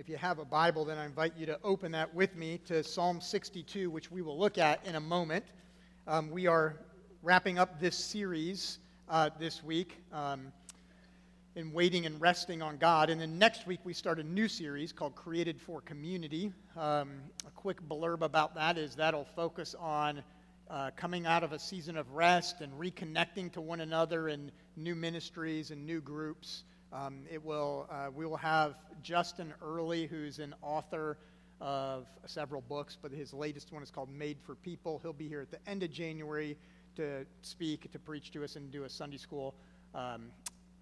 If you have a Bible, then I invite you to open that with me to Psalm 62, which we will look at in a moment. Um, we are wrapping up this series uh, this week um, in waiting and resting on God. And then next week, we start a new series called Created for Community. Um, a quick blurb about that is that'll focus on uh, coming out of a season of rest and reconnecting to one another in new ministries and new groups. Um, it will, uh, we will have Justin Earley, who's an author of several books, but his latest one is called Made for People. He'll be here at the end of January to speak, to preach to us, and do a Sunday school um,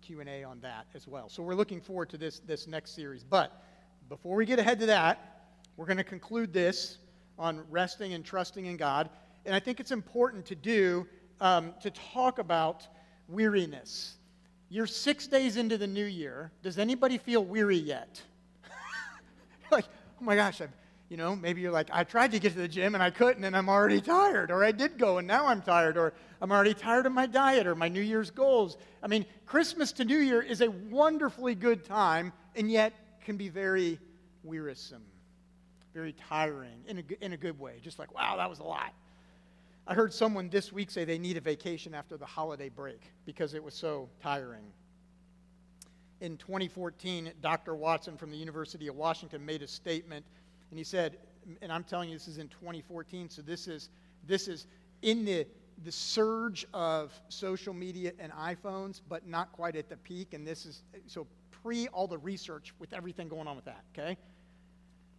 Q&A on that as well. So we're looking forward to this, this next series. But before we get ahead to that, we're going to conclude this on resting and trusting in God. And I think it's important to do, um, to talk about weariness. You're six days into the new year. Does anybody feel weary yet? like, oh my gosh, I've, you know, maybe you're like, I tried to get to the gym and I couldn't and I'm already tired. Or I did go and now I'm tired. Or I'm already tired of my diet or my New Year's goals. I mean, Christmas to New Year is a wonderfully good time and yet can be very wearisome, very tiring in a, in a good way. Just like, wow, that was a lot. I heard someone this week say they need a vacation after the holiday break because it was so tiring. In 2014, Dr. Watson from the University of Washington made a statement, and he said, and I'm telling you this is in 2014, so this is, this is in the, the surge of social media and iPhones, but not quite at the peak, and this is, so pre all the research with everything going on with that, okay?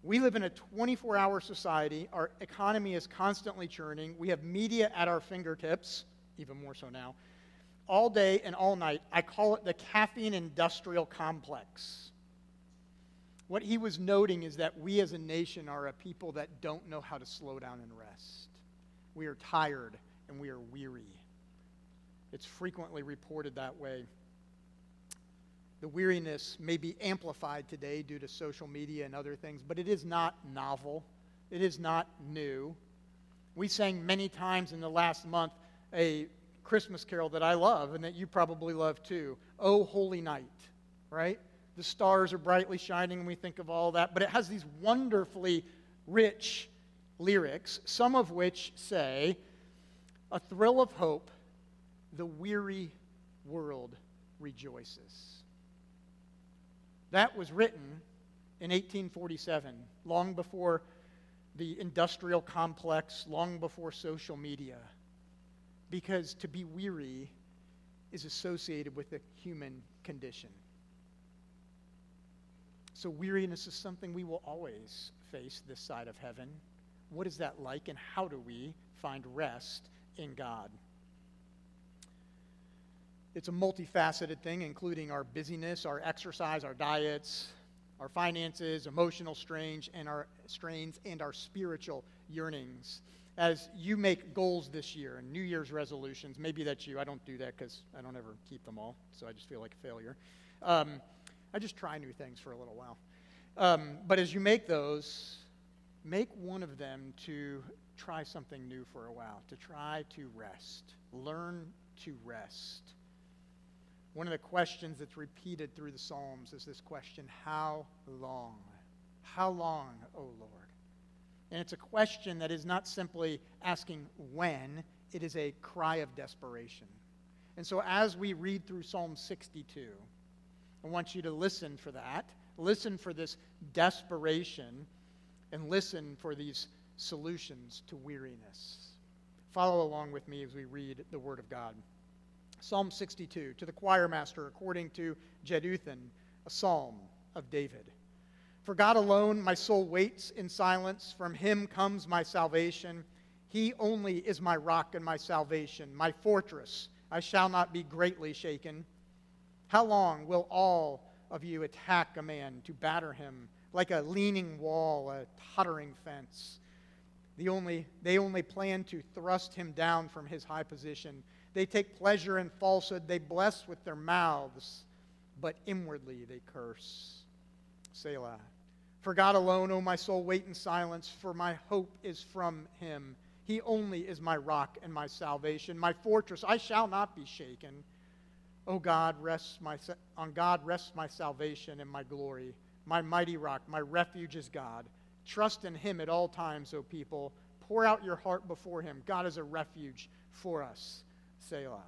We live in a 24 hour society. Our economy is constantly churning. We have media at our fingertips, even more so now, all day and all night. I call it the caffeine industrial complex. What he was noting is that we as a nation are a people that don't know how to slow down and rest. We are tired and we are weary. It's frequently reported that way. The weariness may be amplified today due to social media and other things, but it is not novel. It is not new. We sang many times in the last month a Christmas carol that I love and that you probably love too. Oh, holy night, right? The stars are brightly shining and we think of all that, but it has these wonderfully rich lyrics, some of which say, A thrill of hope, the weary world rejoices. That was written in 1847, long before the industrial complex, long before social media. Because to be weary is associated with the human condition. So, weariness is something we will always face this side of heaven. What is that like, and how do we find rest in God? It's a multifaceted thing, including our busyness, our exercise, our diets, our finances, emotional strains, and our strains, and our spiritual yearnings. As you make goals this year and New Year's resolutions, maybe that's you. I don't do that because I don't ever keep them all, so I just feel like a failure. Um, I just try new things for a little while. Um, but as you make those, make one of them to try something new for a while, to try to rest. Learn to rest. One of the questions that's repeated through the Psalms is this question How long? How long, O Lord? And it's a question that is not simply asking when, it is a cry of desperation. And so as we read through Psalm 62, I want you to listen for that. Listen for this desperation and listen for these solutions to weariness. Follow along with me as we read the Word of God. Psalm 62, to the choir master according to Jeduthun, a psalm of David. For God alone my soul waits in silence. From him comes my salvation. He only is my rock and my salvation, my fortress. I shall not be greatly shaken. How long will all of you attack a man to batter him like a leaning wall, a tottering fence? The only, they only plan to thrust him down from his high position. They take pleasure in falsehood. They bless with their mouths, but inwardly they curse. Selah. For God alone, O my soul, wait in silence, for my hope is from him. He only is my rock and my salvation, my fortress. I shall not be shaken. O God, rests my, on God rests my salvation and my glory, my mighty rock, my refuge is God. Trust in him at all times, O people. Pour out your heart before him. God is a refuge for us. Selah.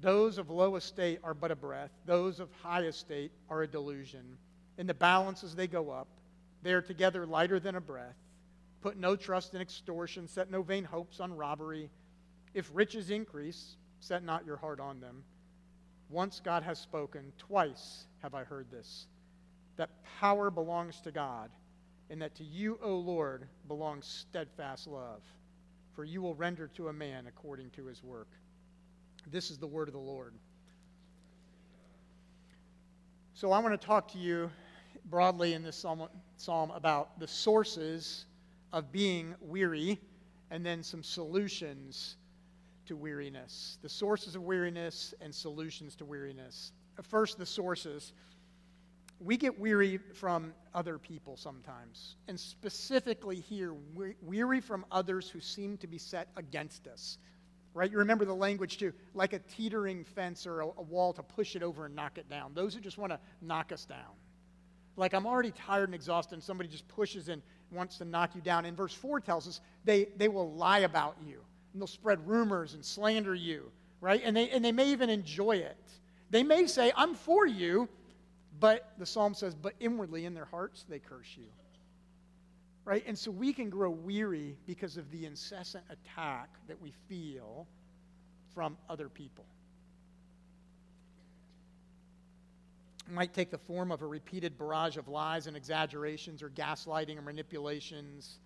Those of low estate are but a breath, those of high estate are a delusion. In the balance as they go up, they are together lighter than a breath. Put no trust in extortion, set no vain hopes on robbery. If riches increase, set not your heart on them. Once God has spoken, twice have I heard this that power belongs to God, and that to you, O Lord, belongs steadfast love. For you will render to a man according to his work. This is the word of the Lord. So I want to talk to you broadly in this psalm, psalm about the sources of being weary and then some solutions to weariness. The sources of weariness and solutions to weariness. First, the sources. We get weary from other people sometimes, and specifically here, weary from others who seem to be set against us. Right? You remember the language too, like a teetering fence or a, a wall to push it over and knock it down. Those who just want to knock us down. Like I'm already tired and exhausted, and somebody just pushes and wants to knock you down. And verse 4 tells us they, they will lie about you and they'll spread rumors and slander you, right? And they, and they may even enjoy it. They may say, I'm for you, but the psalm says, but inwardly in their hearts, they curse you. Right? And so we can grow weary because of the incessant attack that we feel from other people. It might take the form of a repeated barrage of lies and exaggerations or gaslighting or manipulations.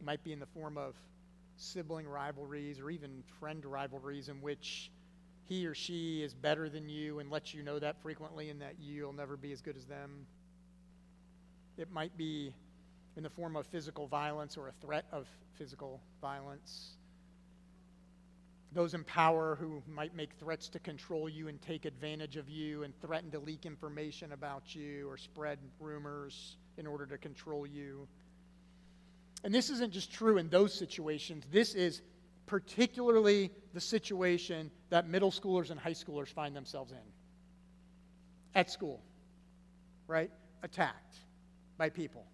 It might be in the form of sibling rivalries or even friend rivalries in which he or she is better than you and lets you know that frequently and that you'll never be as good as them. It might be in the form of physical violence or a threat of physical violence. Those in power who might make threats to control you and take advantage of you and threaten to leak information about you or spread rumors in order to control you. And this isn't just true in those situations, this is particularly the situation that middle schoolers and high schoolers find themselves in at school, right? Attacked by people.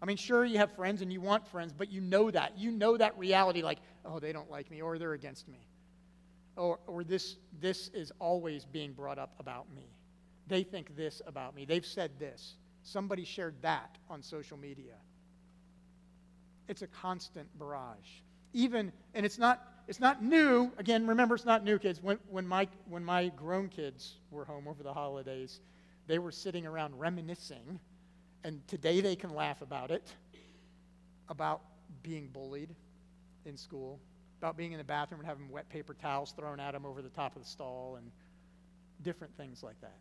I mean, sure, you have friends and you want friends, but you know that. You know that reality like, oh, they don't like me or they're against me. Or, or this, this is always being brought up about me. They think this about me. They've said this. Somebody shared that on social media. It's a constant barrage. Even, and it's not, it's not new. Again, remember, it's not new, kids. When, when, my, when my grown kids were home over the holidays, they were sitting around reminiscing, and today they can laugh about it, about being bullied in school, about being in the bathroom and having wet paper towels thrown at them over the top of the stall, and different things like that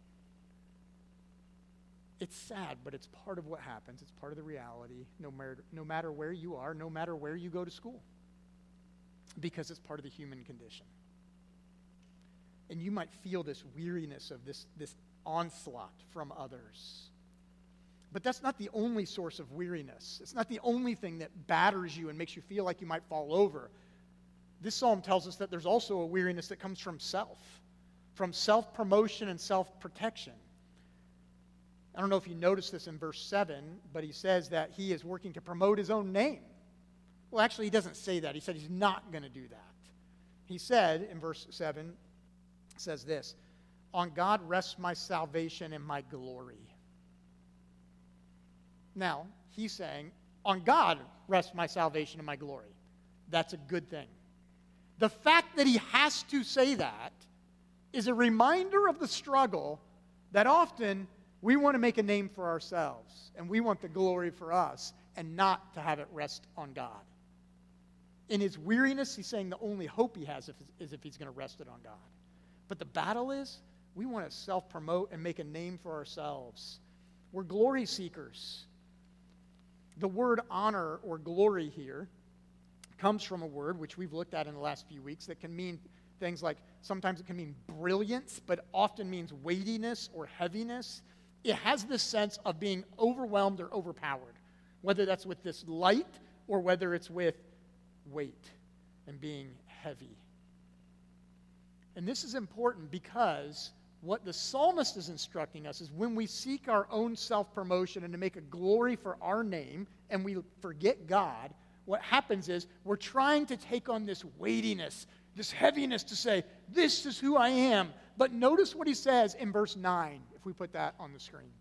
it's sad, but it's part of what happens. It's part of the reality, no matter, no matter where you are, no matter where you go to school, because it's part of the human condition. And you might feel this weariness of this, this onslaught from others. But that's not the only source of weariness. It's not the only thing that batters you and makes you feel like you might fall over. This psalm tells us that there's also a weariness that comes from self, from self promotion and self protection. I don't know if you noticed this in verse 7, but he says that he is working to promote his own name. Well, actually, he doesn't say that. He said he's not going to do that. He said in verse 7, says this On God rests my salvation and my glory. Now, he's saying, On God rests my salvation and my glory. That's a good thing. The fact that he has to say that is a reminder of the struggle that often we want to make a name for ourselves, and we want the glory for us, and not to have it rest on God. In his weariness, he's saying the only hope he has is if he's going to rest it on God. But the battle is we want to self promote and make a name for ourselves. We're glory seekers. The word honor or glory here comes from a word which we've looked at in the last few weeks that can mean things like sometimes it can mean brilliance, but often means weightiness or heaviness it has this sense of being overwhelmed or overpowered, whether that's with this light or whether it's with weight and being heavy. And this is important because what the psalmist is instructing us is when we seek our own self promotion and to make a glory for our name and we forget God, what happens is we're trying to take on this weightiness, this heaviness to say, This is who I am. But notice what he says in verse 9, if we put that on the screen.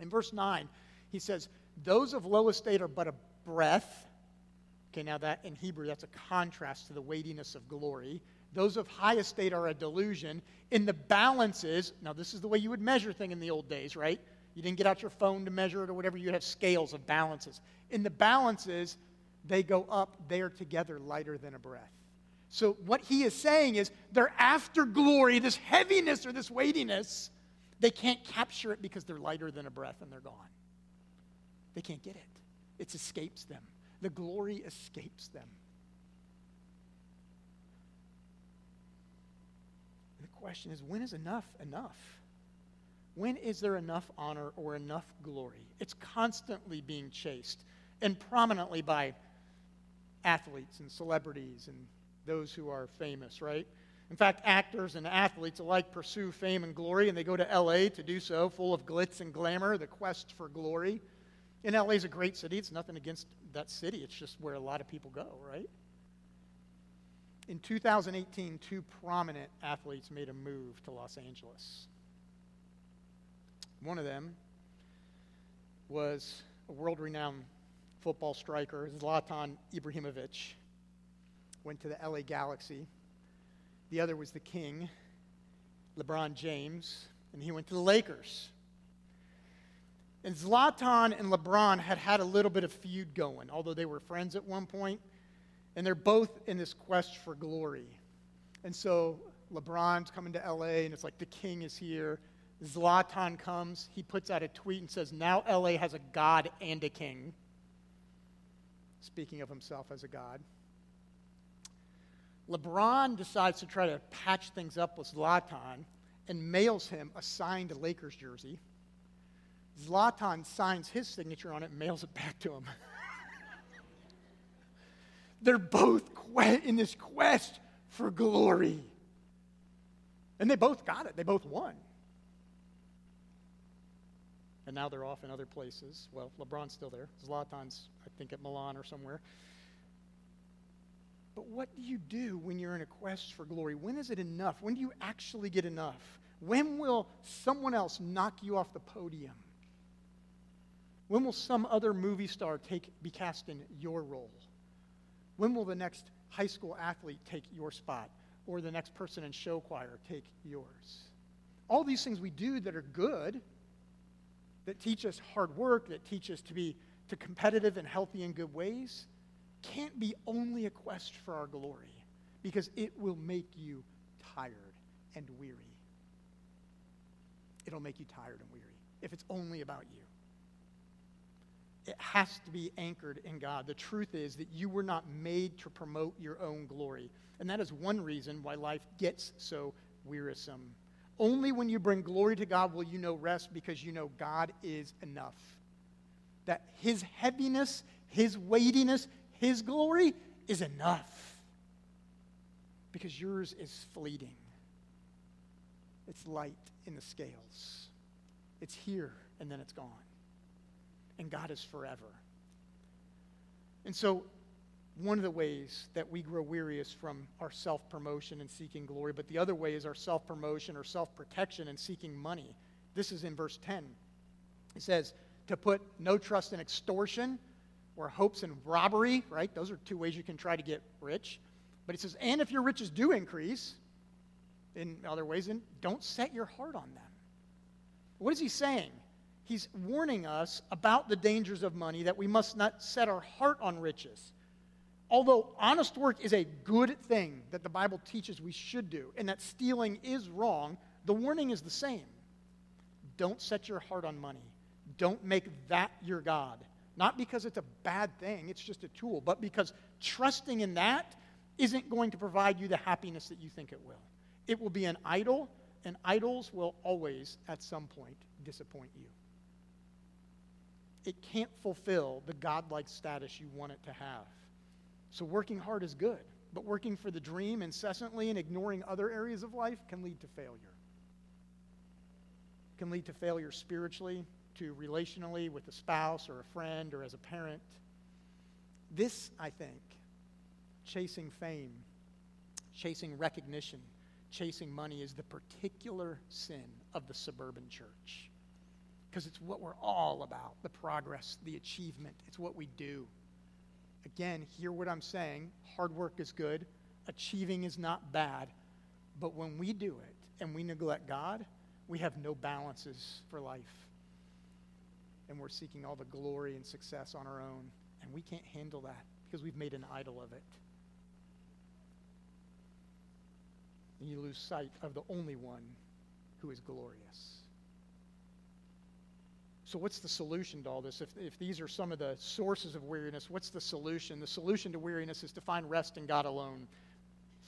In verse 9, he says, Those of low estate are but a breath. Okay, now that in Hebrew, that's a contrast to the weightiness of glory. Those of high estate are a delusion. In the balances, now this is the way you would measure thing in the old days, right? You didn't get out your phone to measure it or whatever. You have scales of balances. In the balances, they go up. They are together lighter than a breath. So what he is saying is they're after glory, this heaviness or this weightiness. They can't capture it because they're lighter than a breath and they're gone. They can't get it. It escapes them. The glory escapes them. The question is when is enough enough? When is there enough honor or enough glory? It's constantly being chased and prominently by athletes and celebrities and those who are famous, right? In fact, actors and athletes alike pursue fame and glory, and they go to LA to do so, full of glitz and glamour, the quest for glory. And LA is a great city. It's nothing against that city, it's just where a lot of people go, right? in 2018, two prominent athletes made a move to Los Angeles. One of them was a world renowned football striker, Zlatan Ibrahimovic, went to the LA Galaxy. The other was the king, LeBron James, and he went to the Lakers. And Zlatan and LeBron had had a little bit of feud going, although they were friends at one point. And they're both in this quest for glory. And so LeBron's coming to LA, and it's like the king is here. Zlatan comes. He puts out a tweet and says, Now LA has a God and a king. Speaking of himself as a God. LeBron decides to try to patch things up with Zlatan and mails him a signed Lakers jersey. Zlatan signs his signature on it and mails it back to him. They're both in this quest for glory. And they both got it, they both won. And now they're off in other places. Well, LeBron's still there. Zlatan's, I think, at Milan or somewhere. But what do you do when you're in a quest for glory? When is it enough? When do you actually get enough? When will someone else knock you off the podium? When will some other movie star take, be cast in your role? When will the next high school athlete take your spot? Or the next person in show choir take yours? All these things we do that are good, that teach us hard work, that teach us to be to competitive and healthy in good ways, can't be only a quest for our glory because it will make you tired and weary. It'll make you tired and weary if it's only about you it has to be anchored in God. The truth is that you were not made to promote your own glory. And that is one reason why life gets so wearisome. Only when you bring glory to God will you know rest because you know God is enough. That His heaviness, His weightiness, His glory is enough. Because yours is fleeting, it's light in the scales. It's here and then it's gone and God is forever. And so, one of the ways that we grow weary is from our self promotion and seeking glory, but the other way is our self promotion or self protection and seeking money. This is in verse 10. It says, to put no trust in extortion or hopes in robbery, right? Those are two ways you can try to get rich. But it says, and if your riches do increase in other ways, then don't set your heart on them. What is he saying? He's warning us about the dangers of money, that we must not set our heart on riches. Although honest work is a good thing that the Bible teaches we should do, and that stealing is wrong, the warning is the same. Don't set your heart on money. Don't make that your God. Not because it's a bad thing, it's just a tool, but because trusting in that isn't going to provide you the happiness that you think it will. It will be an idol, and idols will always, at some point, disappoint you it can't fulfill the godlike status you want it to have. So working hard is good, but working for the dream incessantly and ignoring other areas of life can lead to failure. can lead to failure spiritually, to relationally with a spouse or a friend or as a parent. This, I think, chasing fame, chasing recognition, chasing money is the particular sin of the suburban church. Because it's what we're all about the progress, the achievement. It's what we do. Again, hear what I'm saying. Hard work is good, achieving is not bad. But when we do it and we neglect God, we have no balances for life. And we're seeking all the glory and success on our own. And we can't handle that because we've made an idol of it. And you lose sight of the only one who is glorious. So, what's the solution to all this? If, if these are some of the sources of weariness, what's the solution? The solution to weariness is to find rest in God alone.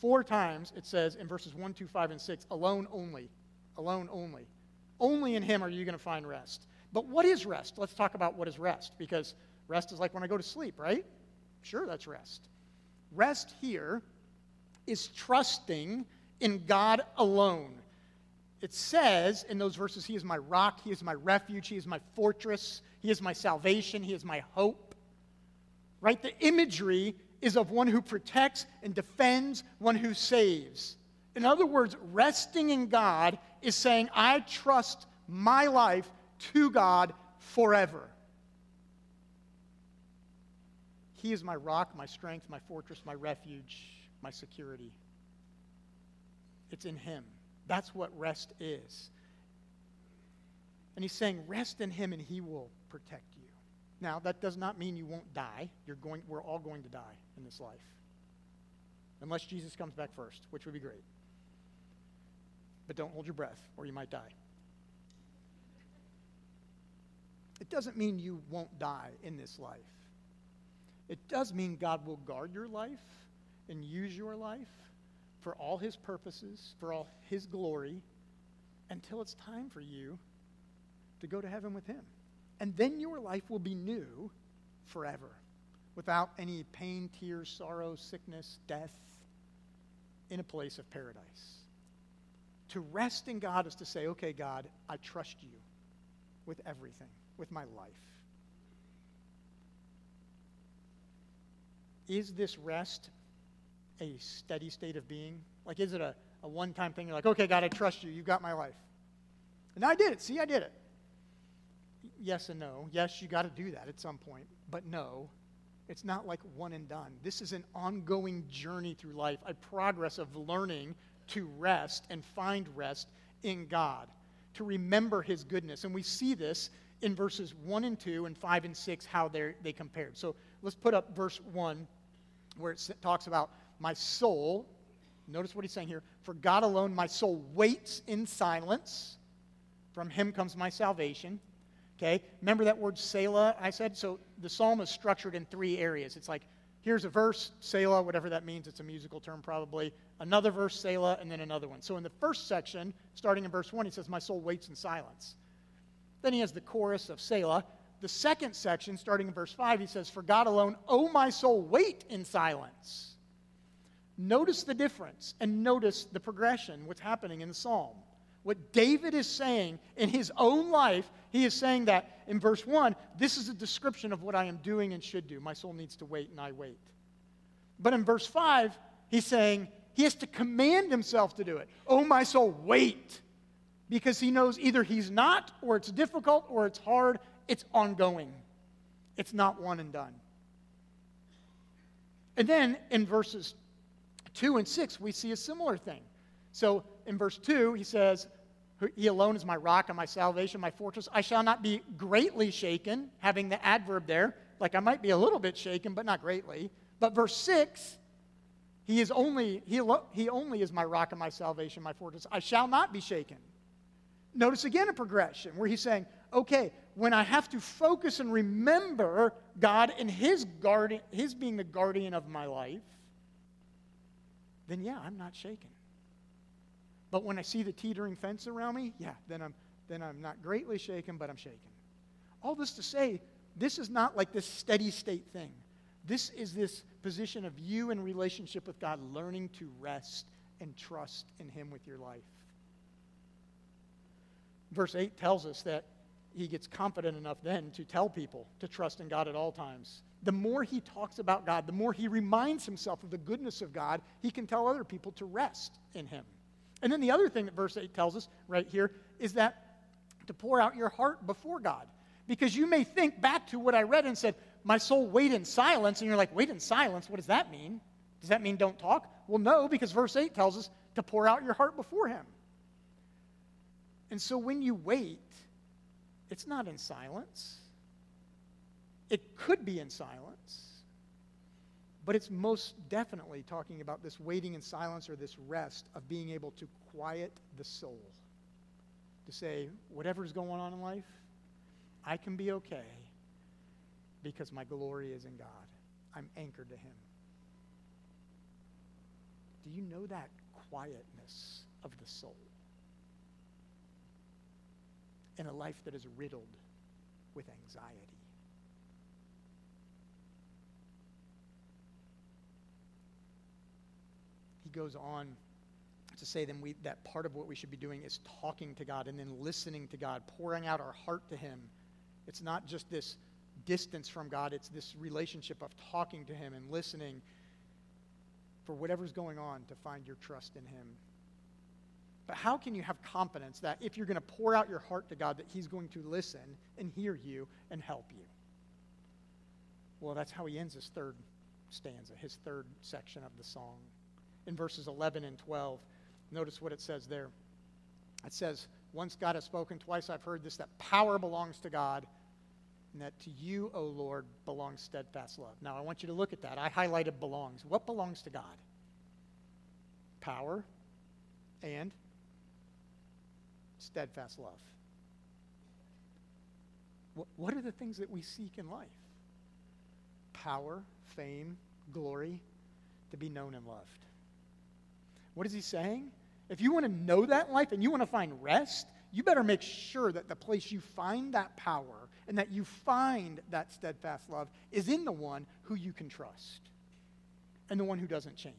Four times it says in verses 1, 2, 5, and 6 alone only. Alone only. Only in Him are you going to find rest. But what is rest? Let's talk about what is rest, because rest is like when I go to sleep, right? Sure, that's rest. Rest here is trusting in God alone. It says in those verses, He is my rock, He is my refuge, He is my fortress, He is my salvation, He is my hope. Right? The imagery is of one who protects and defends, one who saves. In other words, resting in God is saying, I trust my life to God forever. He is my rock, my strength, my fortress, my refuge, my security. It's in Him. That's what rest is. And He's saying, rest in Him and He will protect you. Now, that does not mean you won't die. You're going, we're all going to die in this life. Unless Jesus comes back first, which would be great. But don't hold your breath, or you might die. It doesn't mean you won't die in this life. It does mean God will guard your life and use your life for all his purposes, for all his glory, until it's time for you to go to heaven with him. And then your life will be new forever, without any pain, tears, sorrow, sickness, death, in a place of paradise. To rest in God is to say, okay, God, I trust you with everything, with my life. Is this rest a steady state of being? Like, is it a, a one time thing? You're like, okay, God, I trust you. You've got my life. And I did it. See, I did it. Yes and no. Yes, you got to do that at some point. But no, it's not like one and done. This is an ongoing journey through life, a progress of learning to rest and find rest in God, to remember His goodness. And we see this in verses 1 and 2 and 5 and 6, how they compared. So let's put up verse 1 where it talks about my soul, notice what he's saying here, for God alone my soul waits in silence. From him comes my salvation. Okay? Remember that word Selah I said? So the psalm is structured in three areas. It's like, here's a verse, Selah, whatever that means. It's a musical term probably. Another verse, Selah, and then another one. So in the first section, starting in verse 1, he says, My soul waits in silence. Then he has the chorus of Selah. The second section, starting in verse 5, he says, For God alone, O my soul, wait in silence. Notice the difference and notice the progression, what's happening in the psalm. What David is saying in his own life, he is saying that in verse 1, this is a description of what I am doing and should do. My soul needs to wait, and I wait. But in verse 5, he's saying he has to command himself to do it. Oh, my soul, wait. Because he knows either he's not, or it's difficult, or it's hard, it's ongoing. It's not one and done. And then in verses 2 and 6, we see a similar thing. So in verse 2, he says, He alone is my rock and my salvation, my fortress. I shall not be greatly shaken, having the adverb there. Like I might be a little bit shaken, but not greatly. But verse 6, he is only, he, he only is my rock and my salvation, my fortress. I shall not be shaken. Notice again a progression where he's saying, okay, when I have to focus and remember God and his, guardian, his being the guardian of my life, then yeah, I'm not shaken. But when I see the teetering fence around me, yeah, then I'm, then I'm not greatly shaken, but I'm shaken. All this to say, this is not like this steady state thing. This is this position of you in relationship with God, learning to rest and trust in Him with your life. Verse 8 tells us that he gets confident enough then to tell people to trust in God at all times. The more he talks about God, the more he reminds himself of the goodness of God, he can tell other people to rest in him. And then the other thing that verse 8 tells us right here is that to pour out your heart before God. Because you may think back to what I read and said, My soul, wait in silence. And you're like, Wait in silence? What does that mean? Does that mean don't talk? Well, no, because verse 8 tells us to pour out your heart before him. And so when you wait, it's not in silence. It could be in silence, but it's most definitely talking about this waiting in silence or this rest of being able to quiet the soul. To say, whatever's going on in life, I can be okay because my glory is in God. I'm anchored to Him. Do you know that quietness of the soul? In a life that is riddled with anxiety. He goes on to say then we, that part of what we should be doing is talking to God and then listening to God, pouring out our heart to Him. It's not just this distance from God, it's this relationship of talking to Him and listening for whatever's going on to find your trust in Him. But how can you have confidence that if you're going to pour out your heart to God, that He's going to listen and hear you and help you? Well, that's how he ends his third stanza, his third section of the song. In verses 11 and 12, notice what it says there. It says, Once God has spoken, twice I've heard this, that power belongs to God, and that to you, O Lord, belongs steadfast love. Now, I want you to look at that. I highlighted belongs. What belongs to God? Power and steadfast love. What are the things that we seek in life? Power, fame, glory, to be known and loved. What is he saying? If you want to know that life and you want to find rest, you better make sure that the place you find that power and that you find that steadfast love is in the one who you can trust and the one who doesn't change.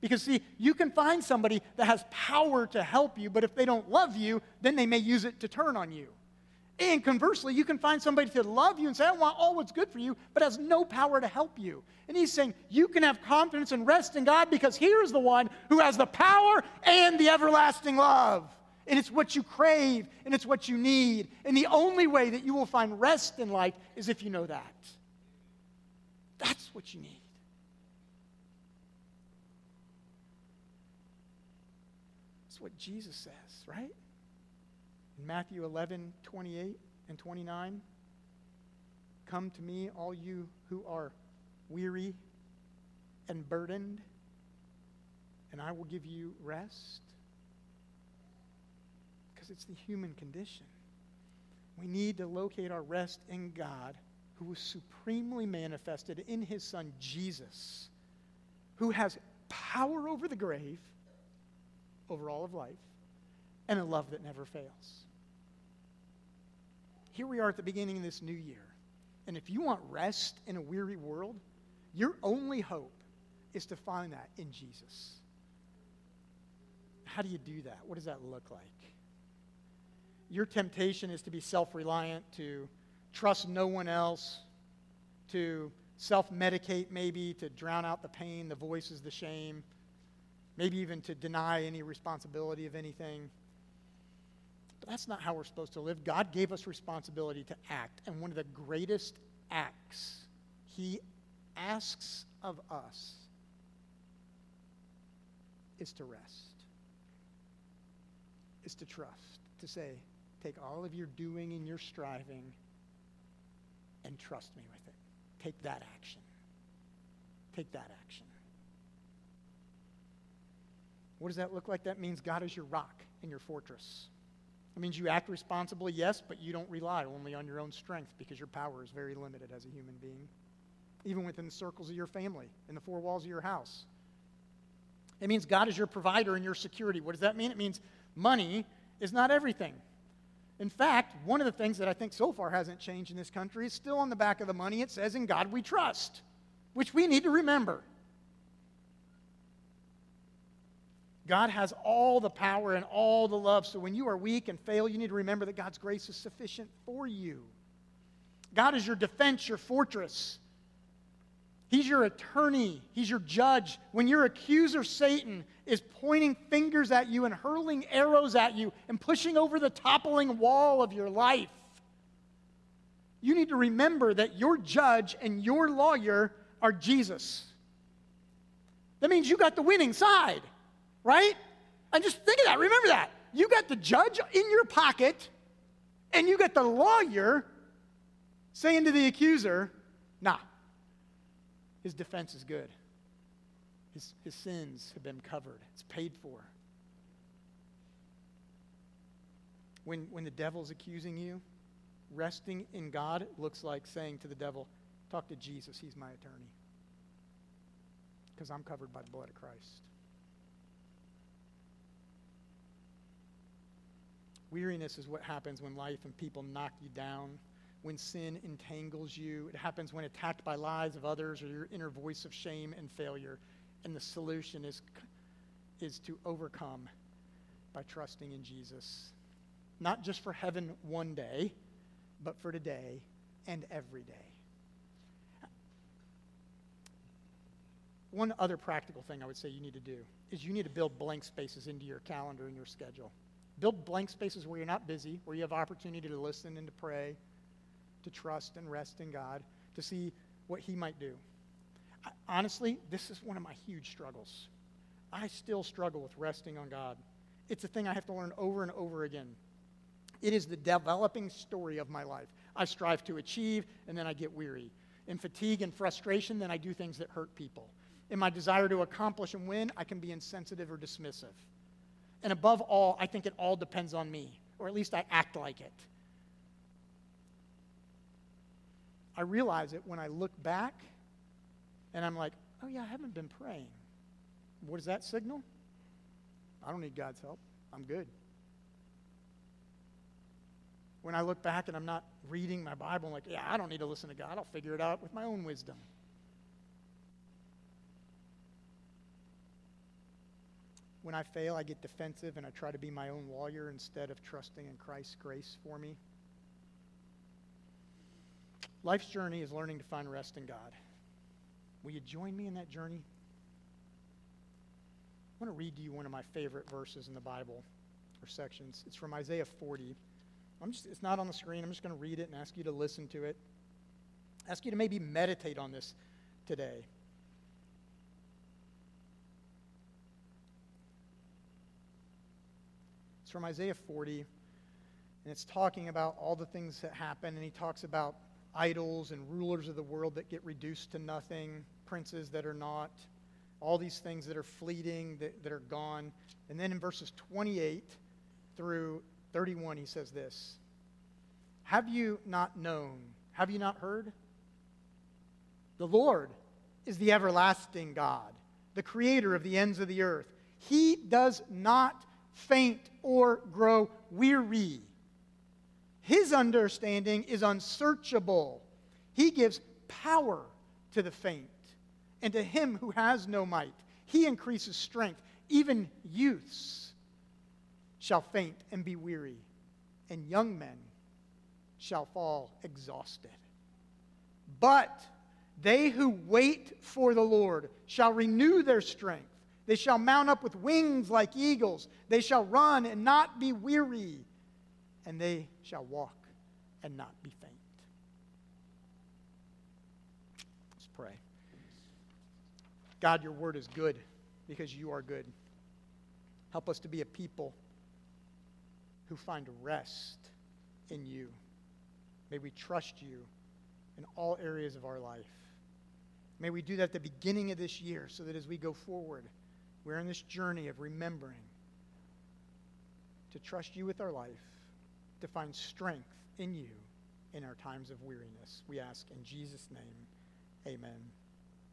Because, see, you can find somebody that has power to help you, but if they don't love you, then they may use it to turn on you. And conversely, you can find somebody to love you and say, I want all what's good for you, but has no power to help you. And he's saying, You can have confidence and rest in God because here is the one who has the power and the everlasting love. And it's what you crave and it's what you need. And the only way that you will find rest in life is if you know that. That's what you need. That's what Jesus says, right? In Matthew 11, 28 and 29, come to me, all you who are weary and burdened, and I will give you rest. Because it's the human condition. We need to locate our rest in God, who was supremely manifested in his Son, Jesus, who has power over the grave over all of life, and a love that never fails. Here we are at the beginning of this new year. And if you want rest in a weary world, your only hope is to find that in Jesus. How do you do that? What does that look like? Your temptation is to be self reliant, to trust no one else, to self medicate, maybe, to drown out the pain, the voices, the shame, maybe even to deny any responsibility of anything. But that's not how we're supposed to live. God gave us responsibility to act. And one of the greatest acts He asks of us is to rest, is to trust, to say, take all of your doing and your striving and trust me with it. Take that action. Take that action. What does that look like? That means God is your rock and your fortress. It means you act responsibly, yes, but you don't rely only on your own strength because your power is very limited as a human being, even within the circles of your family, in the four walls of your house. It means God is your provider and your security. What does that mean? It means money is not everything. In fact, one of the things that I think so far hasn't changed in this country is still on the back of the money. It says, In God we trust, which we need to remember. God has all the power and all the love. So when you are weak and fail, you need to remember that God's grace is sufficient for you. God is your defense, your fortress. He's your attorney. He's your judge. When your accuser, Satan, is pointing fingers at you and hurling arrows at you and pushing over the toppling wall of your life, you need to remember that your judge and your lawyer are Jesus. That means you got the winning side right? And just think of that. Remember that. You got the judge in your pocket, and you got the lawyer saying to the accuser, nah, his defense is good. His, his sins have been covered, it's paid for. When, when the devil's accusing you, resting in God looks like saying to the devil, Talk to Jesus, he's my attorney. Because I'm covered by the blood of Christ. Weariness is what happens when life and people knock you down, when sin entangles you. It happens when attacked by lies of others or your inner voice of shame and failure. And the solution is, is to overcome by trusting in Jesus. Not just for heaven one day, but for today and every day. One other practical thing I would say you need to do is you need to build blank spaces into your calendar and your schedule. Build blank spaces where you're not busy, where you have opportunity to listen and to pray, to trust and rest in God, to see what He might do. I, honestly, this is one of my huge struggles. I still struggle with resting on God. It's a thing I have to learn over and over again. It is the developing story of my life. I strive to achieve, and then I get weary. In fatigue and frustration, then I do things that hurt people. In my desire to accomplish and win, I can be insensitive or dismissive. And above all, I think it all depends on me, or at least I act like it. I realize it when I look back and I'm like, oh, yeah, I haven't been praying. What does that signal? I don't need God's help. I'm good. When I look back and I'm not reading my Bible, I'm like, yeah, I don't need to listen to God. I'll figure it out with my own wisdom. When I fail, I get defensive and I try to be my own lawyer instead of trusting in Christ's grace for me. Life's journey is learning to find rest in God. Will you join me in that journey? I want to read to you one of my favorite verses in the Bible or sections. It's from Isaiah 40. I'm just, it's not on the screen. I'm just going to read it and ask you to listen to it. Ask you to maybe meditate on this today. From Isaiah 40, and it's talking about all the things that happen, and he talks about idols and rulers of the world that get reduced to nothing, princes that are not, all these things that are fleeting, that, that are gone. And then in verses 28 through 31, he says this Have you not known? Have you not heard? The Lord is the everlasting God, the creator of the ends of the earth. He does not faint, or grow weary. His understanding is unsearchable. He gives power to the faint, and to him who has no might, he increases strength. Even youths shall faint and be weary, and young men shall fall exhausted. But they who wait for the Lord shall renew their strength. They shall mount up with wings like eagles. They shall run and not be weary, and they shall walk and not be faint. Let's pray. God, your word is good because you are good. Help us to be a people who find rest in you. May we trust you in all areas of our life. May we do that at the beginning of this year so that as we go forward, we're in this journey of remembering to trust you with our life, to find strength in you in our times of weariness. We ask in Jesus' name, amen.